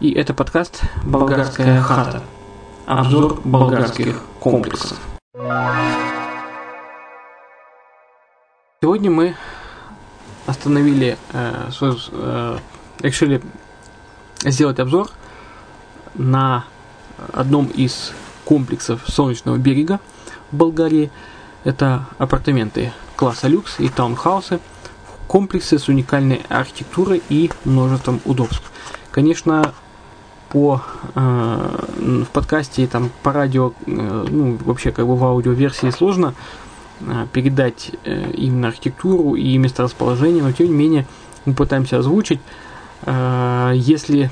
и это подкаст «Болгарская хата». Обзор болгарских комплексов. Сегодня мы остановили, э, э, решили сделать обзор на одном из комплексов Солнечного берега в Болгарии. Это апартаменты класса люкс и таунхаусы, комплексы с уникальной архитектурой и множеством удобств. Конечно, по э, в подкасте и там по радио, э, ну вообще как бы в аудиоверсии сложно э, передать э, именно архитектуру и месторасположение, но тем не менее мы пытаемся озвучить. Э, если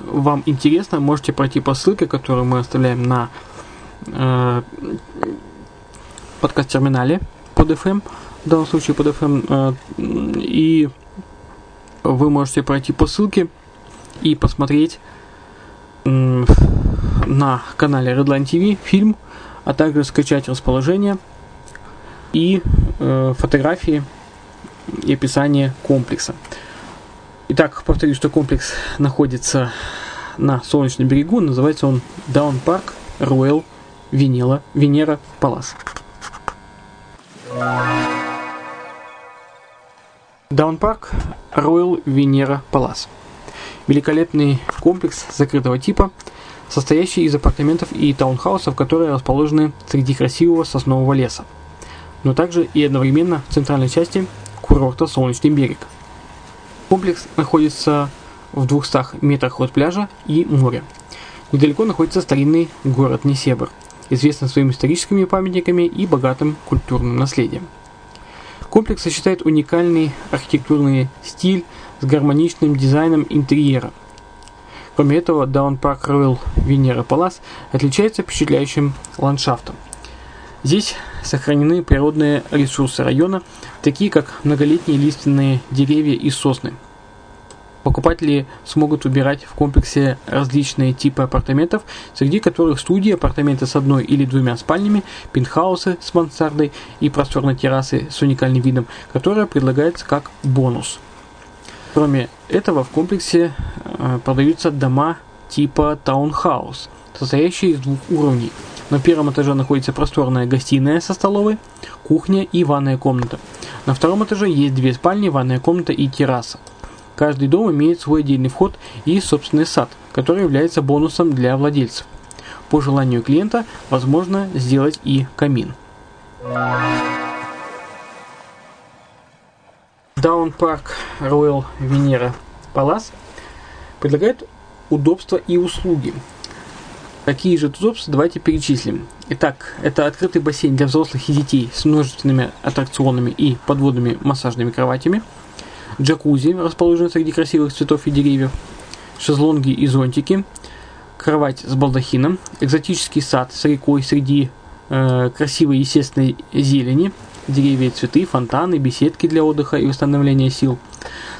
вам интересно, можете пройти по ссылке, которую мы оставляем на э, подкаст-терминале под FM, в данном случае под FM, э, и вы можете пройти по ссылке и посмотреть на канале Redline TV фильм, а также скачать расположение и э, фотографии и описание комплекса. Итак, повторюсь, что комплекс находится на Солнечном берегу, называется он Down Park Royal Венера, Венера Палас. Down Park Royal Венера Палас великолепный комплекс закрытого типа, состоящий из апартаментов и таунхаусов, которые расположены среди красивого соснового леса, но также и одновременно в центральной части курорта Солнечный берег. Комплекс находится в 200 метрах от пляжа и моря. Недалеко находится старинный город Несебр, известный своими историческими памятниками и богатым культурным наследием. Комплекс сочетает уникальный архитектурный стиль с гармоничным дизайном интерьера. Кроме этого, Park Royal Венера Палас отличается впечатляющим ландшафтом. Здесь сохранены природные ресурсы района, такие как многолетние лиственные деревья и сосны. Покупатели смогут выбирать в комплексе различные типы апартаментов, среди которых студии, апартаменты с одной или двумя спальнями, пентхаусы с мансардой и просторной террасой с уникальным видом, которая предлагается как бонус – Кроме этого, в комплексе э, продаются дома типа таунхаус, состоящие из двух уровней. На первом этаже находится просторная гостиная со столовой, кухня и ванная комната. На втором этаже есть две спальни, ванная комната и терраса. Каждый дом имеет свой отдельный вход и собственный сад, который является бонусом для владельцев. По желанию клиента возможно сделать и камин. Даун Парк Royal Venera Palace предлагает удобства и услуги. Какие же удобства, давайте перечислим. Итак, это открытый бассейн для взрослых и детей с множественными аттракционами и подводными массажными кроватями, джакузи, расположенный среди красивых цветов и деревьев, шезлонги и зонтики, кровать с балдахином, экзотический сад с рекой среди э, красивой естественной зелени, деревья и цветы, фонтаны, беседки для отдыха и восстановления сил.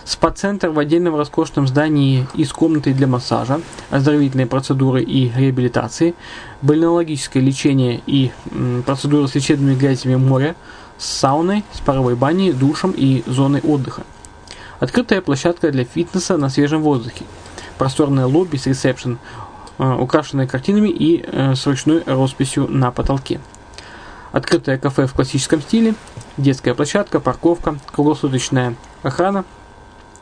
Спа-центр в отдельном роскошном здании и с комнатой для массажа, оздоровительные процедуры и реабилитации, бальнеологическое лечение и м, процедуры с лечебными грязями моря, с сауной, с паровой баней, душем и зоной отдыха. Открытая площадка для фитнеса на свежем воздухе. Просторное лобби с ресепшн, э, украшенное картинами и э, с ручной росписью на потолке. Открытое кафе в классическом стиле, детская площадка, парковка, круглосуточная охрана,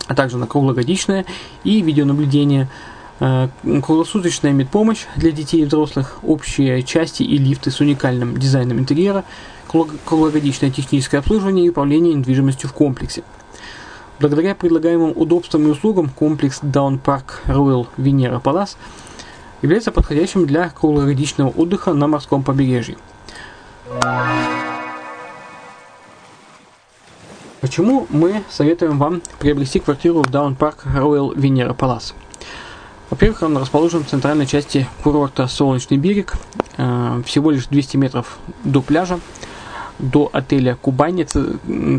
а также на круглогодичное и видеонаблюдение, э, круглосуточная медпомощь для детей и взрослых, общие части и лифты с уникальным дизайном интерьера, круглогодичное техническое обслуживание и управление недвижимостью в комплексе. Благодаря предлагаемым удобствам и услугам комплекс Down Park Royal Venera Palace является подходящим для круглогодичного отдыха на морском побережье. Почему мы советуем вам приобрести квартиру в Park Royal Venera Palace? Во-первых, он расположен в центральной части курорта Солнечный берег, э, всего лишь 200 метров до пляжа, до отеля Кубани,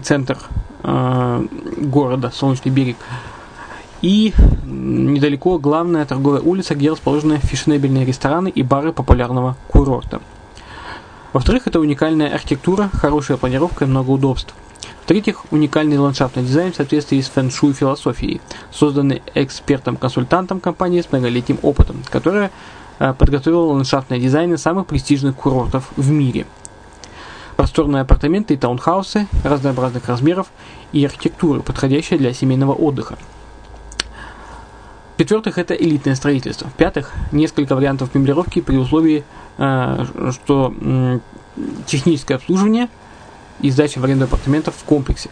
центр э, города Солнечный берег, и недалеко главная торговая улица, где расположены фешенебельные рестораны и бары популярного курорта. Во-вторых, это уникальная архитектура, хорошая планировка и много удобств. В-третьих, уникальный ландшафтный дизайн в соответствии с фэн-шуй философией, созданный экспертом-консультантом компании с многолетним опытом, которая э, подготовила ландшафтные дизайны самых престижных курортов в мире. Просторные апартаменты и таунхаусы разнообразных размеров и архитектуры, подходящие для семейного отдыха. В-четвертых, это элитное строительство. В-пятых, несколько вариантов меблировки при условии, э, что техническое обслуживание и сдача в аренду апартаментов в комплексе.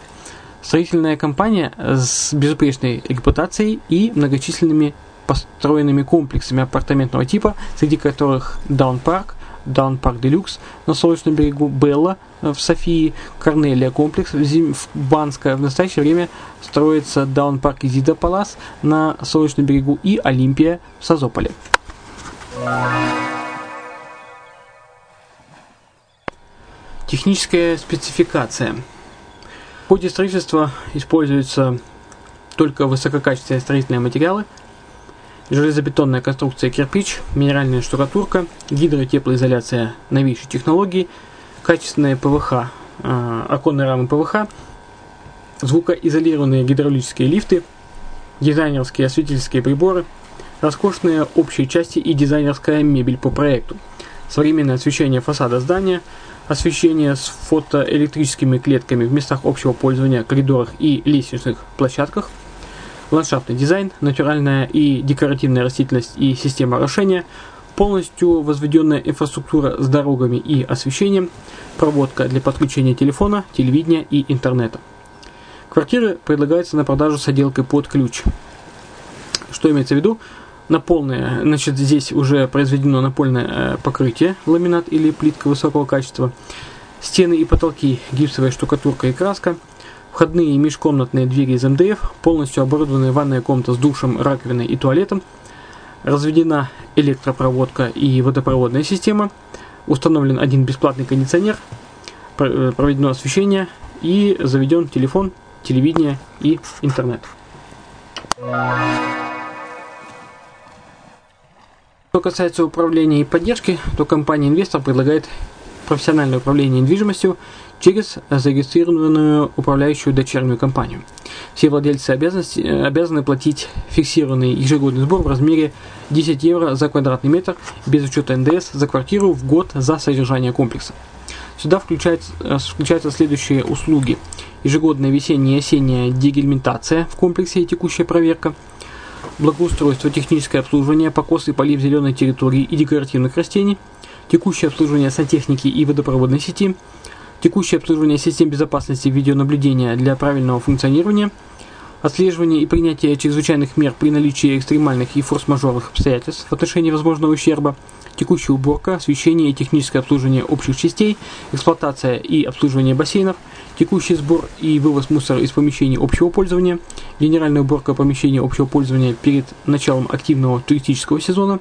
Строительная компания с безупречной репутацией и многочисленными построенными комплексами апартаментного типа, среди которых Down Park, Даун Парк Делюкс на Солнечном берегу, Белла в Софии, Корнелия комплекс в, Зим, в Банское. В настоящее время строится Даун Парк Изида Палас на Солнечном берегу и Олимпия в Созополе. Техническая спецификация. В ходе строительства используются только высококачественные строительные материалы – железобетонная конструкция кирпич, минеральная штукатурка, гидротеплоизоляция новейшей технологии, качественные ПВХ, э, оконные рамы ПВХ, звукоизолированные гидравлические лифты, дизайнерские осветительские приборы, роскошные общие части и дизайнерская мебель по проекту, современное освещение фасада здания, освещение с фотоэлектрическими клетками в местах общего пользования, коридорах и лестничных площадках – ландшафтный дизайн, натуральная и декоративная растительность и система орошения, полностью возведенная инфраструктура с дорогами и освещением, проводка для подключения телефона, телевидения и интернета. Квартиры предлагаются на продажу с отделкой под ключ. Что имеется в виду? Напольное, значит, здесь уже произведено напольное э, покрытие, ламинат или плитка высокого качества. Стены и потолки, гипсовая штукатурка и краска – Входные и межкомнатные двери из МДФ, полностью оборудованная ванная комната с душем, раковиной и туалетом, разведена электропроводка и водопроводная система, установлен один бесплатный кондиционер, э, проведено освещение и заведен телефон, телевидение и интернет. Что касается управления и поддержки, то компания «Инвестор» предлагает профессиональное управление недвижимостью через зарегистрированную управляющую дочернюю компанию. Все владельцы обязаны платить фиксированный ежегодный сбор в размере 10 евро за квадратный метр без учета НДС за квартиру в год за содержание комплекса. Сюда включаются, включаются следующие услуги. Ежегодная весенняя и осенняя дегельминтация в комплексе и текущая проверка, благоустройство, техническое обслуживание, покос и полив зеленой территории и декоративных растений, текущее обслуживание сантехники и водопроводной сети, текущее обслуживание систем безопасности видеонаблюдения для правильного функционирования, отслеживание и принятие чрезвычайных мер при наличии экстремальных и форс-мажорных обстоятельств в отношении возможного ущерба, текущая уборка, освещение и техническое обслуживание общих частей, эксплуатация и обслуживание бассейнов, текущий сбор и вывоз мусора из помещений общего пользования, генеральная уборка помещений общего пользования перед началом активного туристического сезона,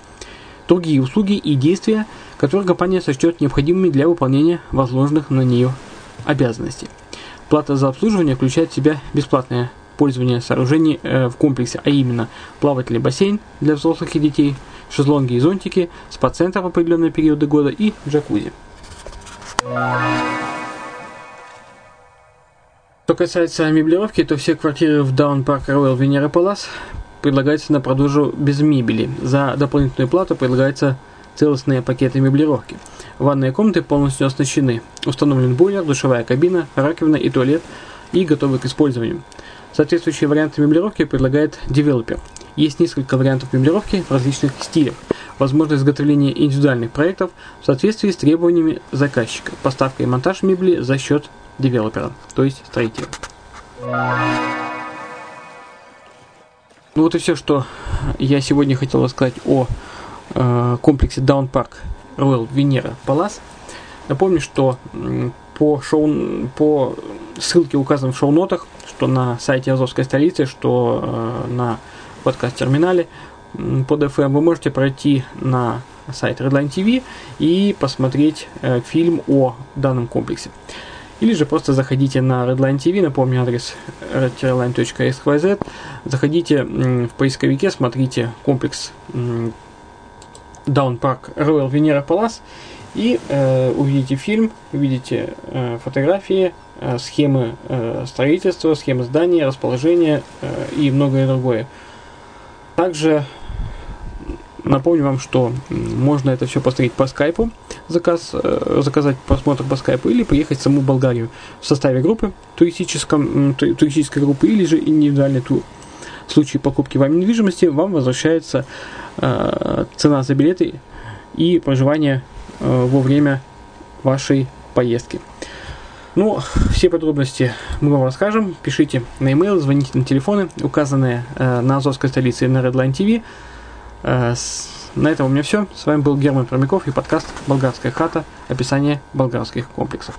другие услуги и действия, которые компания сочтет необходимыми для выполнения возложенных на нее обязанностей. Плата за обслуживание включает в себя бесплатное пользование сооружений э, в комплексе, а именно плавательный бассейн для взрослых и детей, шезлонги и зонтики, спа-центр в определенные периоды года и джакузи. Что касается меблировки, то все квартиры в Даун Парк Royal Венера Палас предлагаются на продажу без мебели. За дополнительную плату предлагаются целостные пакеты меблировки. Ванные комнаты полностью оснащены. Установлен бойлер, душевая кабина, раковина и туалет и готовы к использованию. Соответствующие варианты меблировки предлагает девелопер. Есть несколько вариантов меблировки в различных стилях. Возможно изготовление индивидуальных проектов в соответствии с требованиями заказчика. Поставка и монтаж мебели за счет девелопера, то есть строителя. Ну вот и все, что я сегодня хотел рассказать о э, комплексе Down Park Royal Venera Palace. Напомню, что по, шоу, по ссылке указан в шоу-нотах, что на сайте Азовской столицы, что э, на подкаст-терминале под FM вы можете пройти на сайт Redline TV и посмотреть э, фильм о данном комплексе. Или же просто заходите на Redline TV, напомню адрес redline.xyz, заходите в поисковике, смотрите комплекс Down Park Royal Venera Palace и э, увидите фильм, увидите э, фотографии, э, схемы э, строительства, схемы здания, расположения э, и многое другое. Также Напомню вам, что можно это все посмотреть по скайпу, заказ, э, заказать просмотр по скайпу или поехать в саму Болгарию в составе группы, туристическом, туристической группы или же индивидуальный тур. В случае покупки вами недвижимости вам возвращается э, цена за билеты и проживание э, во время вашей поездки. Ну, все подробности мы вам расскажем. Пишите на e-mail, звоните на телефоны, указанные э, на Азовской столице и на Redline TV. Э, на этом у меня все. С вами был Герман Промяков и подкаст «Болгарская хата. Описание болгарских комплексов».